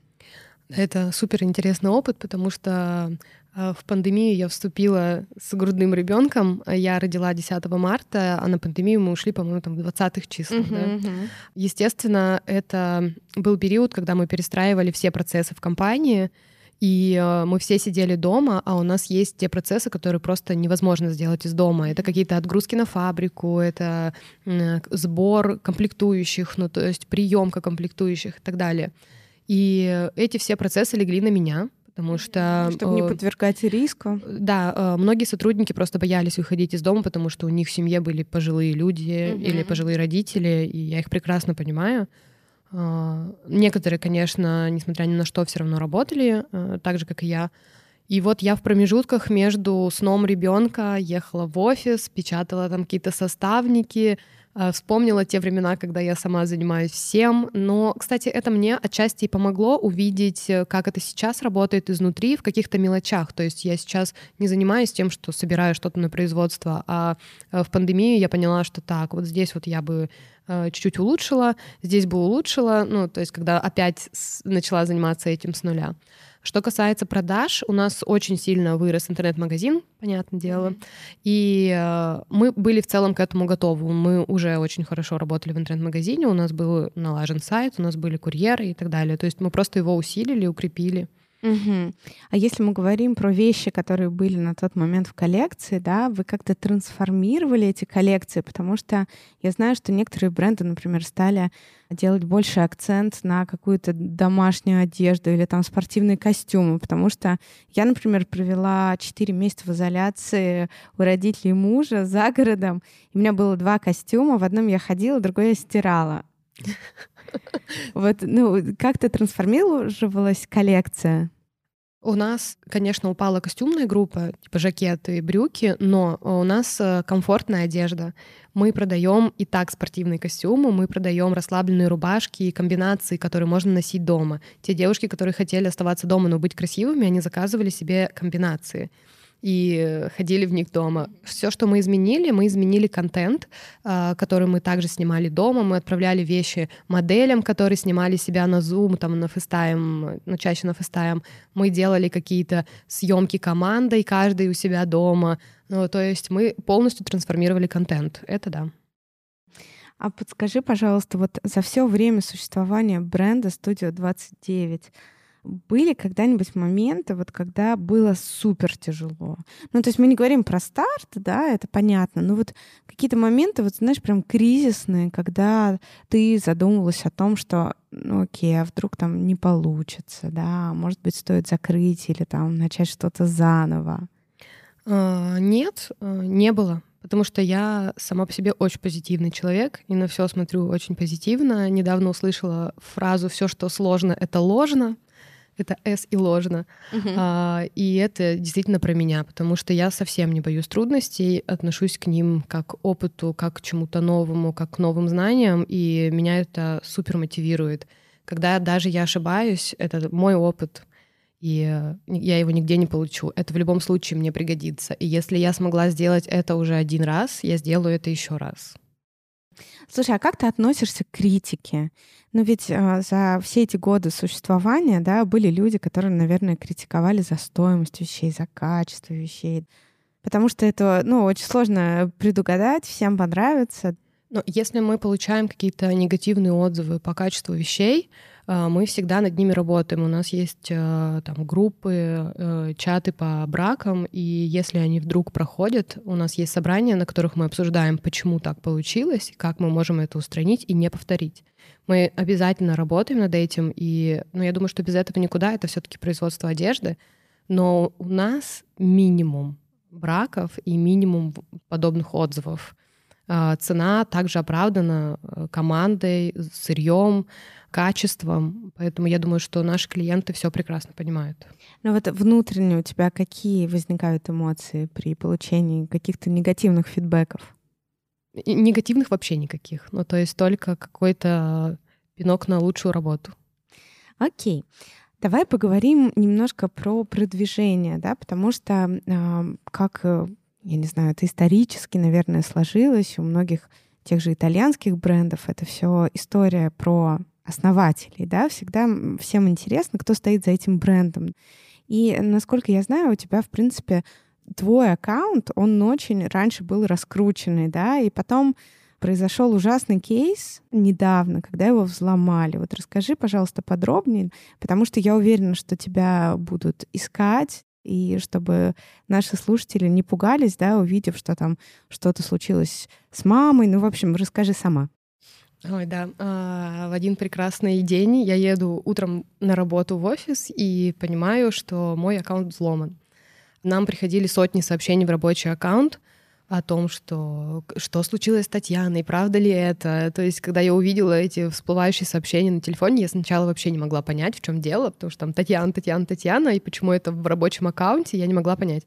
Это супер интересный опыт, потому что а, в пандемию я вступила с грудным ребенком. Я родила 10 марта, а на пандемию мы ушли, по-моему, там в 20-х числах. Uh-huh, да? uh-huh. Естественно, это был период, когда мы перестраивали все процессы в компании. И э, мы все сидели дома, а у нас есть те процессы, которые просто невозможно сделать из дома. Это какие-то отгрузки на фабрику, это э, сбор комплектующих, ну то есть приемка комплектующих и так далее. И эти все процессы легли на меня, потому что... Чтобы не подвергать риску. Да, э, многие сотрудники просто боялись выходить из дома, потому что у них в семье были пожилые люди mm-hmm. или пожилые родители, и я их прекрасно понимаю. А, некоторые, конечно, несмотря ни на что, все равно работали, э, так же, как и я. И вот я в промежутках между сном ребенка ехала в офис, печатала там какие-то составники, э, вспомнила те времена, когда я сама занимаюсь всем. Но, кстати, это мне отчасти и помогло увидеть, э, как это сейчас работает изнутри в каких-то мелочах. То есть я сейчас не занимаюсь тем, что собираю что-то на производство, а в пандемию я поняла, что так, вот здесь вот я бы Э, чуть-чуть улучшила, здесь бы улучшила, ну, то есть когда опять начала заниматься этим с нуля. Что касается продаж, у нас очень сильно вырос интернет-магазин, понятное дело, и э, мы были в целом к этому готовы. Мы уже очень хорошо работали в интернет-магазине, у нас был налажен сайт, у нас были курьеры и так далее. То есть мы просто его усилили, укрепили. Угу. А если мы говорим про вещи, которые были на тот момент в коллекции, да, вы как-то трансформировали эти коллекции, потому что я знаю, что некоторые бренды, например, стали делать больше акцент на какую-то домашнюю одежду или там спортивные костюмы, потому что я, например, провела 4 месяца в изоляции у родителей мужа за городом, и у меня было два костюма, в одном я ходила, другой я стирала. Вот, ну, как-то трансформировалась коллекция? У нас, конечно, упала костюмная группа, типа жакеты и брюки, но у нас э, комфортная одежда. Мы продаем и так спортивные костюмы, мы продаем расслабленные рубашки и комбинации, которые можно носить дома. Те девушки, которые хотели оставаться дома, но быть красивыми, они заказывали себе комбинации и ходили в них дома. Все, что мы изменили, мы изменили контент, а, который мы также снимали дома. Мы отправляли вещи моделям, которые снимали себя на Zoom, там на FaceTime, ну, чаще на FaceTime. Мы делали какие-то съемки командой, каждый у себя дома. Ну, то есть мы полностью трансформировали контент. Это да. А подскажи, пожалуйста, вот за все время существования бренда Studio 29 были когда-нибудь моменты, вот когда было супер тяжело? Ну, то есть мы не говорим про старт, да, это понятно, но вот какие-то моменты, вот знаешь, прям кризисные, когда ты задумывалась о том, что, ну, окей, а вдруг там не получится, да, может быть, стоит закрыть или там начать что-то заново? А, нет, а, не было потому что я сама по себе очень позитивный человек и на все смотрю очень позитивно. Недавно услышала фразу «все, что сложно, это ложно». Это «с» и ложно. Uh-huh. А, и это действительно про меня, потому что я совсем не боюсь трудностей, отношусь к ним как к опыту, как к чему-то новому, как к новым знаниям, и меня это супер мотивирует. Когда даже я ошибаюсь, это мой опыт, и э, я его нигде не получу. Это в любом случае мне пригодится. И если я смогла сделать это уже один раз, я сделаю это еще раз. Слушай, а как ты относишься к критике? Ну ведь э, за все эти годы существования, да, были люди, которые, наверное, критиковали за стоимость вещей, за качество вещей. Потому что это, ну, очень сложно предугадать, всем понравится. Но если мы получаем какие-то негативные отзывы по качеству вещей, мы всегда над ними работаем. У нас есть а, там группы, э, чаты по бракам, и если они вдруг проходят, у нас есть собрания, на которых мы обсуждаем, почему так получилось, как мы можем это устранить и не повторить. Мы обязательно работаем над этим, и ну, я думаю, что без этого никуда, это все таки производство одежды, но у нас минимум браков и минимум подобных отзывов. А, цена также оправдана э, командой, сырьем, качеством. Поэтому я думаю, что наши клиенты все прекрасно понимают. Ну вот внутренне у тебя какие возникают эмоции при получении каких-то негативных фидбэков? Негативных вообще никаких. Ну, то есть только какой-то пинок на лучшую работу. Окей. Давай поговорим немножко про продвижение, да, потому что э, как, я не знаю, это исторически, наверное, сложилось у многих тех же итальянских брендов. Это все история про основателей, да, всегда всем интересно, кто стоит за этим брендом. И, насколько я знаю, у тебя, в принципе, твой аккаунт, он очень раньше был раскрученный, да, и потом произошел ужасный кейс недавно, когда его взломали. Вот расскажи, пожалуйста, подробнее, потому что я уверена, что тебя будут искать, и чтобы наши слушатели не пугались, да, увидев, что там что-то случилось с мамой. Ну, в общем, расскажи сама. Ой, да. А, в один прекрасный день я еду утром на работу в офис и понимаю, что мой аккаунт взломан. Нам приходили сотни сообщений в рабочий аккаунт о том, что что случилось с Татьяной, правда ли это. То есть, когда я увидела эти всплывающие сообщения на телефоне, я сначала вообще не могла понять, в чем дело, потому что там Татьяна, Татьяна, Татьяна, и почему это в рабочем аккаунте, я не могла понять.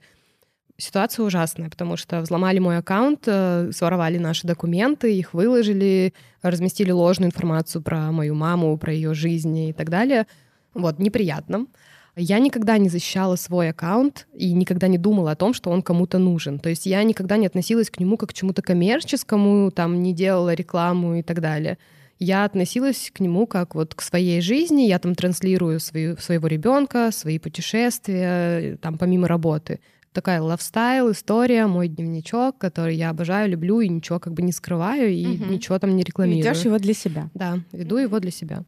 Ситуация ужасная, потому что взломали мой аккаунт, э, своровали наши документы, их выложили, разместили ложную информацию про мою маму, про ее жизнь и так далее. Вот, неприятно. Я никогда не защищала свой аккаунт и никогда не думала о том, что он кому-то нужен. То есть я никогда не относилась к нему как к чему-то коммерческому, там не делала рекламу и так далее. Я относилась к нему как вот к своей жизни, я там транслирую свою, своего ребенка, свои путешествия, там помимо работы такая лайфстайл, история, мой дневничок, который я обожаю, люблю и ничего как бы не скрываю и угу. ничего там не рекламирую. Ведешь его для себя. Да, веду его для себя.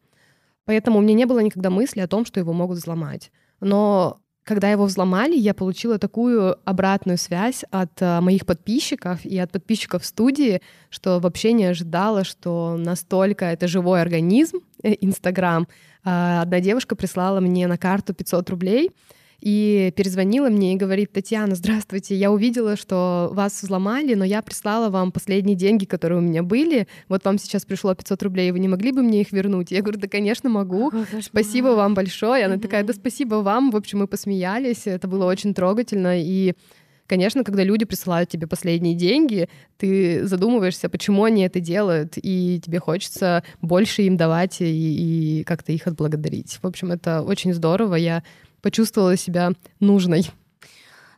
Поэтому у меня не было никогда мысли о том, что его могут взломать. Но когда его взломали, я получила такую обратную связь от а, моих подписчиков и от подписчиков студии, что вообще не ожидала, что настолько это живой организм, э, Инстаграм. А, одна девушка прислала мне на карту 500 рублей, и перезвонила мне и говорит, Татьяна, здравствуйте, я увидела, что вас взломали, но я прислала вам последние деньги, которые у меня были, вот вам сейчас пришло 500 рублей, вы не могли бы мне их вернуть? Я говорю, да, конечно, могу, спасибо вам большое. Она такая, да, спасибо вам, в общем, мы посмеялись, это было очень трогательно, и Конечно, когда люди присылают тебе последние деньги, ты задумываешься, почему они это делают, и тебе хочется больше им давать и, и как-то их отблагодарить. В общем, это очень здорово. Я почувствовала себя нужной.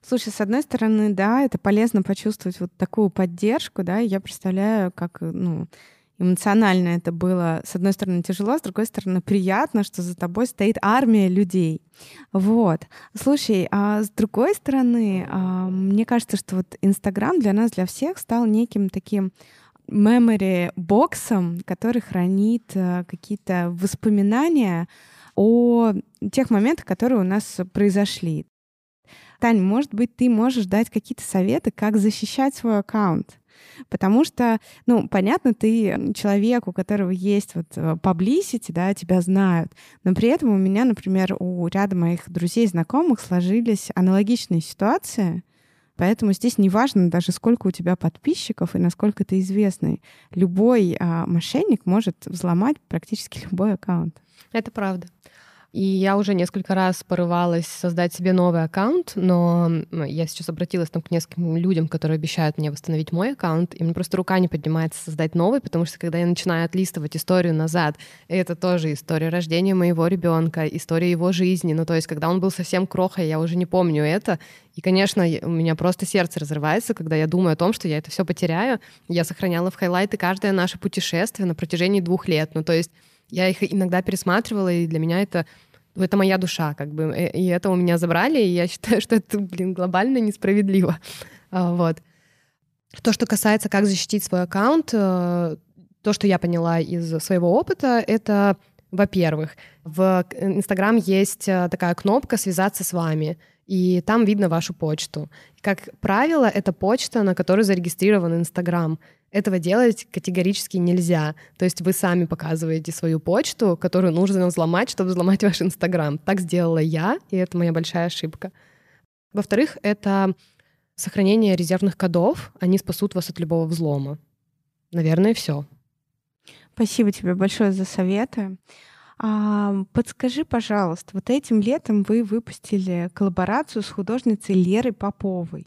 Слушай, с одной стороны, да, это полезно почувствовать вот такую поддержку, да, я представляю, как, ну, эмоционально это было, с одной стороны, тяжело, с другой стороны, приятно, что за тобой стоит армия людей. Вот. Слушай, а с другой стороны, а, мне кажется, что вот Инстаграм для нас, для всех стал неким таким memory боксом, который хранит а, какие-то воспоминания, о тех моментах, которые у нас произошли. Тань, может быть, ты можешь дать какие-то советы, как защищать свой аккаунт? Потому что, ну, понятно, ты человек, у которого есть вот э, publicity, да, тебя знают, но при этом у меня, например, у ряда моих друзей знакомых сложились аналогичные ситуации, Поэтому здесь не важно даже, сколько у тебя подписчиков и насколько ты известный. Любой а, мошенник может взломать практически любой аккаунт. Это правда. И я уже несколько раз порывалась создать себе новый аккаунт, но я сейчас обратилась там, к нескольким людям, которые обещают мне восстановить мой аккаунт, и мне просто рука не поднимается создать новый, потому что когда я начинаю отлистывать историю назад, это тоже история рождения моего ребенка, история его жизни. Ну, то есть, когда он был совсем крохой, я уже не помню это. И, конечно, у меня просто сердце разрывается, когда я думаю о том, что я это все потеряю. Я сохраняла в хайлайты каждое наше путешествие на протяжении двух лет. Ну, то есть я их иногда пересматривала, и для меня это это моя душа, как бы, э, и это у меня забрали, и я считаю, что это, блин, глобально несправедливо. А, вот. То, что касается, как защитить свой аккаунт, э, то, что я поняла из своего опыта, это, во-первых, в Инстаграм есть э, такая кнопка «Связаться с вами», и там видно вашу почту. Как правило, это почта, на которой зарегистрирован Инстаграм. Этого делать категорически нельзя. То есть вы сами показываете свою почту, которую нужно взломать, чтобы взломать ваш Инстаграм. Так сделала я, и это моя большая ошибка. Во-вторых, это сохранение резервных кодов. Они спасут вас от любого взлома. Наверное, все. Спасибо тебе большое за советы. Подскажи, пожалуйста, вот этим летом вы выпустили коллаборацию с художницей Лерой Поповой.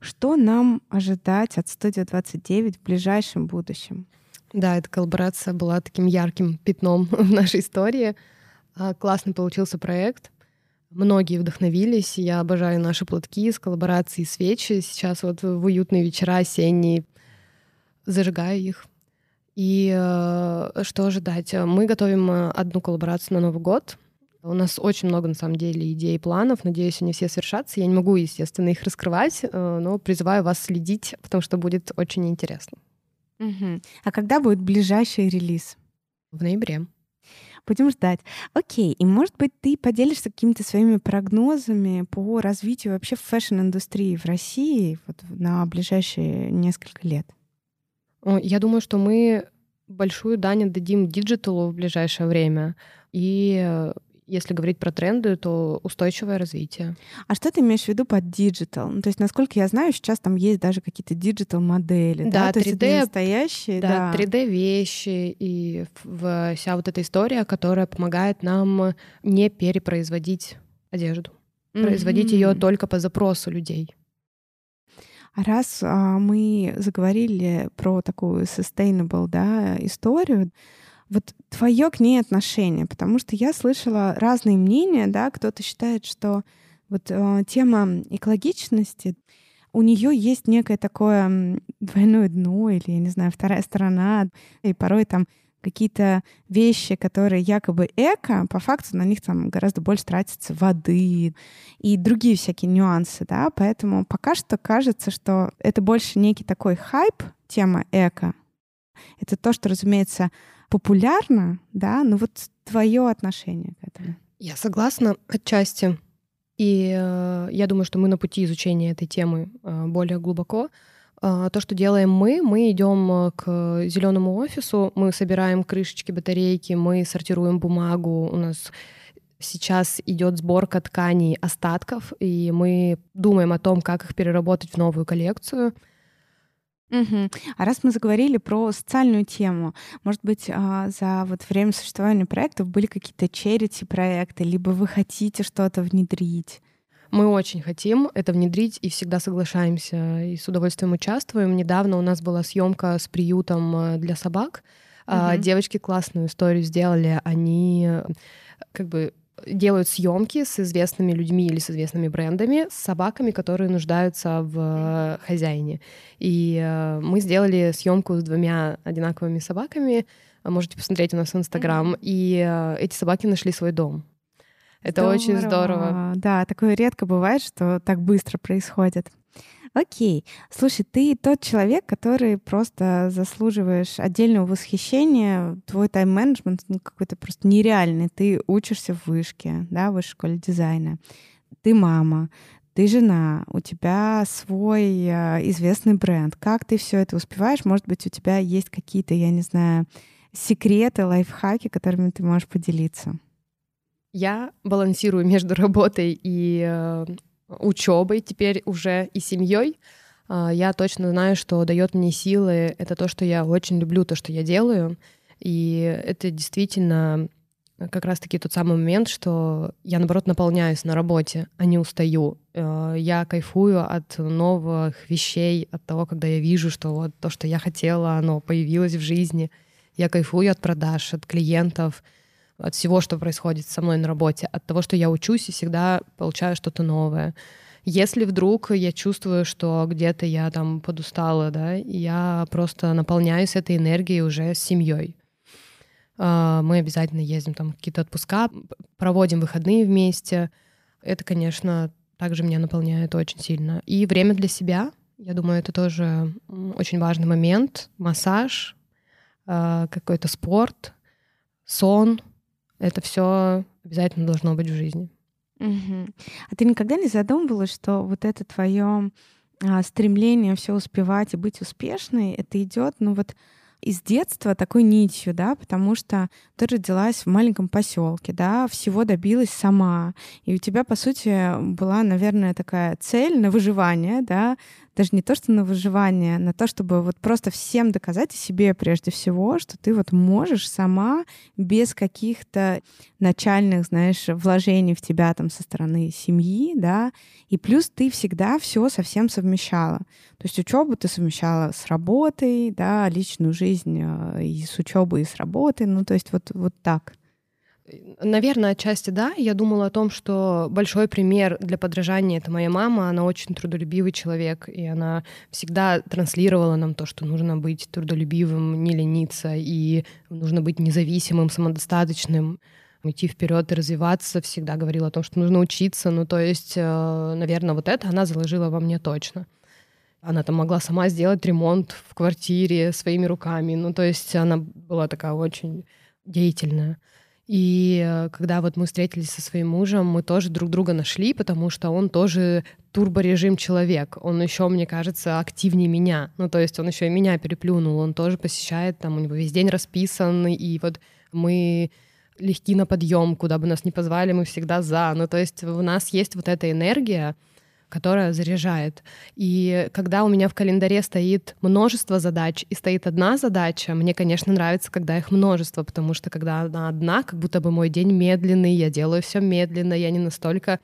Что нам ожидать от студии 29 в ближайшем будущем? Да, эта коллаборация была таким ярким пятном в нашей истории. А, классный получился проект. Многие вдохновились. Я обожаю наши платки с коллаборацией свечи. Сейчас вот в уютные вечера осенние зажигаю их. И э, что ожидать? Мы готовим э, одну коллаборацию на Новый год. У нас очень много, на самом деле, идей и планов. Надеюсь, они все свершатся. Я не могу, естественно, их раскрывать, э, но призываю вас следить, потому что будет очень интересно. Угу. А когда будет ближайший релиз? В ноябре. Будем ждать. Окей, и может быть ты поделишься какими-то своими прогнозами по развитию вообще fashion-индустрии в России вот на ближайшие несколько лет? Я думаю, что мы большую дань отдадим digital у в ближайшее время. И если говорить про тренды, то устойчивое развитие. А что ты имеешь в виду под digital? Ну, то есть, насколько я знаю, сейчас там есть даже какие-то digital модели, да, да? То 3D, есть это настоящие, да, да. 3D вещи и вся вот эта история, которая помогает нам не перепроизводить одежду, mm-hmm. производить ее только по запросу людей. Раз а, мы заговорили про такую sustainable да, историю, вот твое к ней отношение, потому что я слышала разные мнения, да, кто-то считает, что вот э, тема экологичности у нее есть некое такое двойное дно или, я не знаю, вторая сторона, и порой там какие-то вещи, которые якобы эко, по факту на них там гораздо больше тратится воды и другие всякие нюансы, да, поэтому пока что кажется, что это больше некий такой хайп, тема эко. Это то, что, разумеется, популярно, да, но вот твое отношение к этому. Я согласна отчасти. И э, я думаю, что мы на пути изучения этой темы э, более глубоко. Э, то, что делаем мы, мы идем э, к зеленому офису, мы собираем крышечки, батарейки, мы сортируем бумагу, у нас сейчас идет сборка тканей остатков, и мы думаем о том, как их переработать в новую коллекцию. Угу. А раз мы заговорили про социальную тему, может быть, а, за вот время существования проектов были какие-то черити проекты, либо вы хотите что-то внедрить? Мы очень хотим это внедрить и всегда соглашаемся и с удовольствием участвуем. Недавно у нас была съемка с приютом э, для собак. Угу. Девочки классную историю сделали. Они э, как бы делают съемки с известными людьми или с известными брендами, с собаками, которые нуждаются в хозяине. И э, мы сделали съемку с двумя одинаковыми собаками. Можете посмотреть у нас в Инстаграм. Mm-hmm. И э, эти собаки нашли свой дом. Это здорово. очень здорово. Да, такое редко бывает, что так быстро происходит. Окей. Слушай, ты тот человек, который просто заслуживаешь отдельного восхищения. Твой тайм-менеджмент ну, какой-то просто нереальный. Ты учишься в вышке, да, в высшей школе дизайна. Ты мама, ты жена, у тебя свой э, известный бренд. Как ты все это успеваешь? Может быть, у тебя есть какие-то, я не знаю, секреты, лайфхаки, которыми ты можешь поделиться? Я балансирую между работой и э, учебой теперь уже и семьей, а, я точно знаю, что дает мне силы. Это то, что я очень люблю, то, что я делаю. И это действительно как раз-таки тот самый момент, что я, наоборот, наполняюсь на работе, а не устаю. А, я кайфую от новых вещей, от того, когда я вижу, что вот то, что я хотела, оно появилось в жизни. Я кайфую от продаж, от клиентов — от всего, что происходит со мной на работе, от того, что я учусь и всегда получаю что-то новое. Если вдруг я чувствую, что где-то я там подустала, да, я просто наполняюсь этой энергией уже с семьей. А, мы обязательно ездим там какие-то отпуска, проводим выходные вместе. Это, конечно, также меня наполняет очень сильно. И время для себя, я думаю, это тоже очень важный момент. Массаж, а, какой-то спорт, сон — это все обязательно должно быть в жизни. Угу. А ты никогда не задумывалась, что вот это твое а, стремление все успевать и быть успешной, это идет, ну вот из детства такой нитью, да, потому что ты родилась в маленьком поселке, да, всего добилась сама. И у тебя, по сути, была, наверное, такая цель на выживание, да, даже не то, что на выживание, на то, чтобы вот просто всем доказать и себе прежде всего, что ты вот можешь сама без каких-то начальных, знаешь, вложений в тебя там со стороны семьи, да, и плюс ты всегда все совсем совмещала. То есть учебу ты совмещала с работой, да, личную жизнь э, и с учебой, и с работой, ну то есть вот, вот так. Наверное, отчасти да. Я думала о том, что большой пример для подражания — это моя мама. Она очень трудолюбивый человек, и она всегда транслировала нам то, что нужно быть трудолюбивым, не лениться, и нужно быть независимым, самодостаточным идти вперед и развиваться, всегда говорила о том, что нужно учиться. Ну, то есть, э, наверное, вот это она заложила во мне точно. Она там могла сама сделать ремонт в квартире своими руками. Ну, то есть она была такая очень деятельная. И э, когда вот мы встретились со своим мужем, мы тоже друг друга нашли, потому что он тоже турборежим человек. Он еще, мне кажется, активнее меня. Ну, то есть он еще и меня переплюнул. Он тоже посещает, там у него весь день расписан, и вот мы легки на подъем, куда бы нас ни позвали, мы всегда за. Ну, то есть у нас есть вот эта энергия, которая заряжает. И когда у меня в календаре стоит множество задач и стоит одна задача, мне, конечно, нравится, когда их множество, потому что когда она одна, как будто бы мой день медленный, я делаю все медленно, я не настолько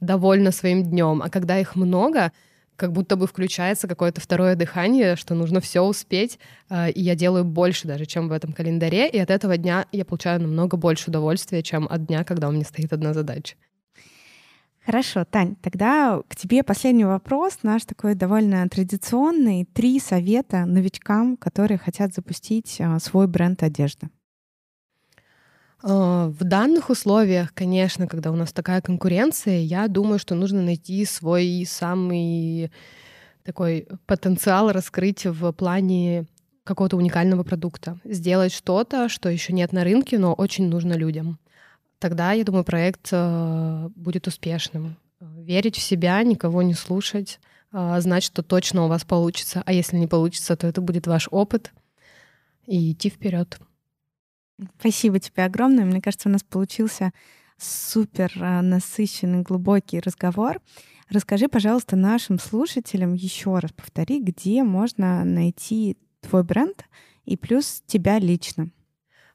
довольна своим днем. А когда их много, как будто бы включается какое-то второе дыхание, что нужно все успеть, э, и я делаю больше даже, чем в этом календаре, и от этого дня я получаю намного больше удовольствия, чем от дня, когда у меня стоит одна задача. Хорошо, Тань, тогда к тебе последний вопрос, наш такой довольно традиционный. Три совета новичкам, которые хотят запустить а, свой бренд одежды. А, в данных условиях, конечно, когда у нас такая конкуренция, я думаю, что нужно найти свой самый такой потенциал раскрыть в плане какого-то уникального продукта. Сделать что-то, что еще нет на рынке, но очень нужно людям тогда, я думаю, проект э, будет успешным. Верить в себя, никого не слушать, э, знать, что точно у вас получится, а если не получится, то это будет ваш опыт, и идти вперед. Спасибо тебе огромное. Мне кажется, у нас получился супер э, насыщенный, глубокий разговор. Расскажи, пожалуйста, нашим слушателям еще раз повтори, где можно найти твой бренд и плюс тебя лично.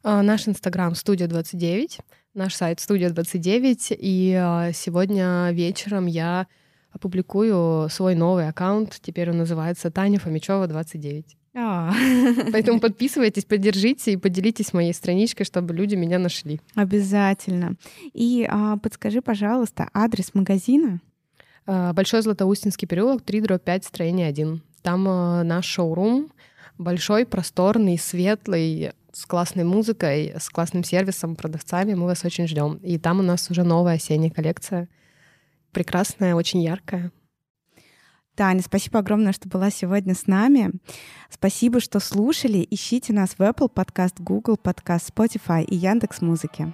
Наш инстаграм студия 29 наш сайт «Студия 29», и а, сегодня вечером я опубликую свой новый аккаунт. Теперь он называется Таня Фомичева 29. А. Поэтому подписывайтесь, поддержите и поделитесь моей страничкой, чтобы люди меня нашли. Обязательно. И а, подскажи, пожалуйста, адрес магазина. А, Большой Златоустинский переулок, 3 дробь 5, строение 1. Там а, наш шоурум, большой, просторный, светлый, с классной музыкой, с классным сервисом, продавцами. Мы вас очень ждем. И там у нас уже новая осенняя коллекция. Прекрасная, очень яркая. Таня, спасибо огромное, что была сегодня с нами. Спасибо, что слушали. Ищите нас в Apple подкаст, Google подкаст, Spotify и Яндекс Музыки.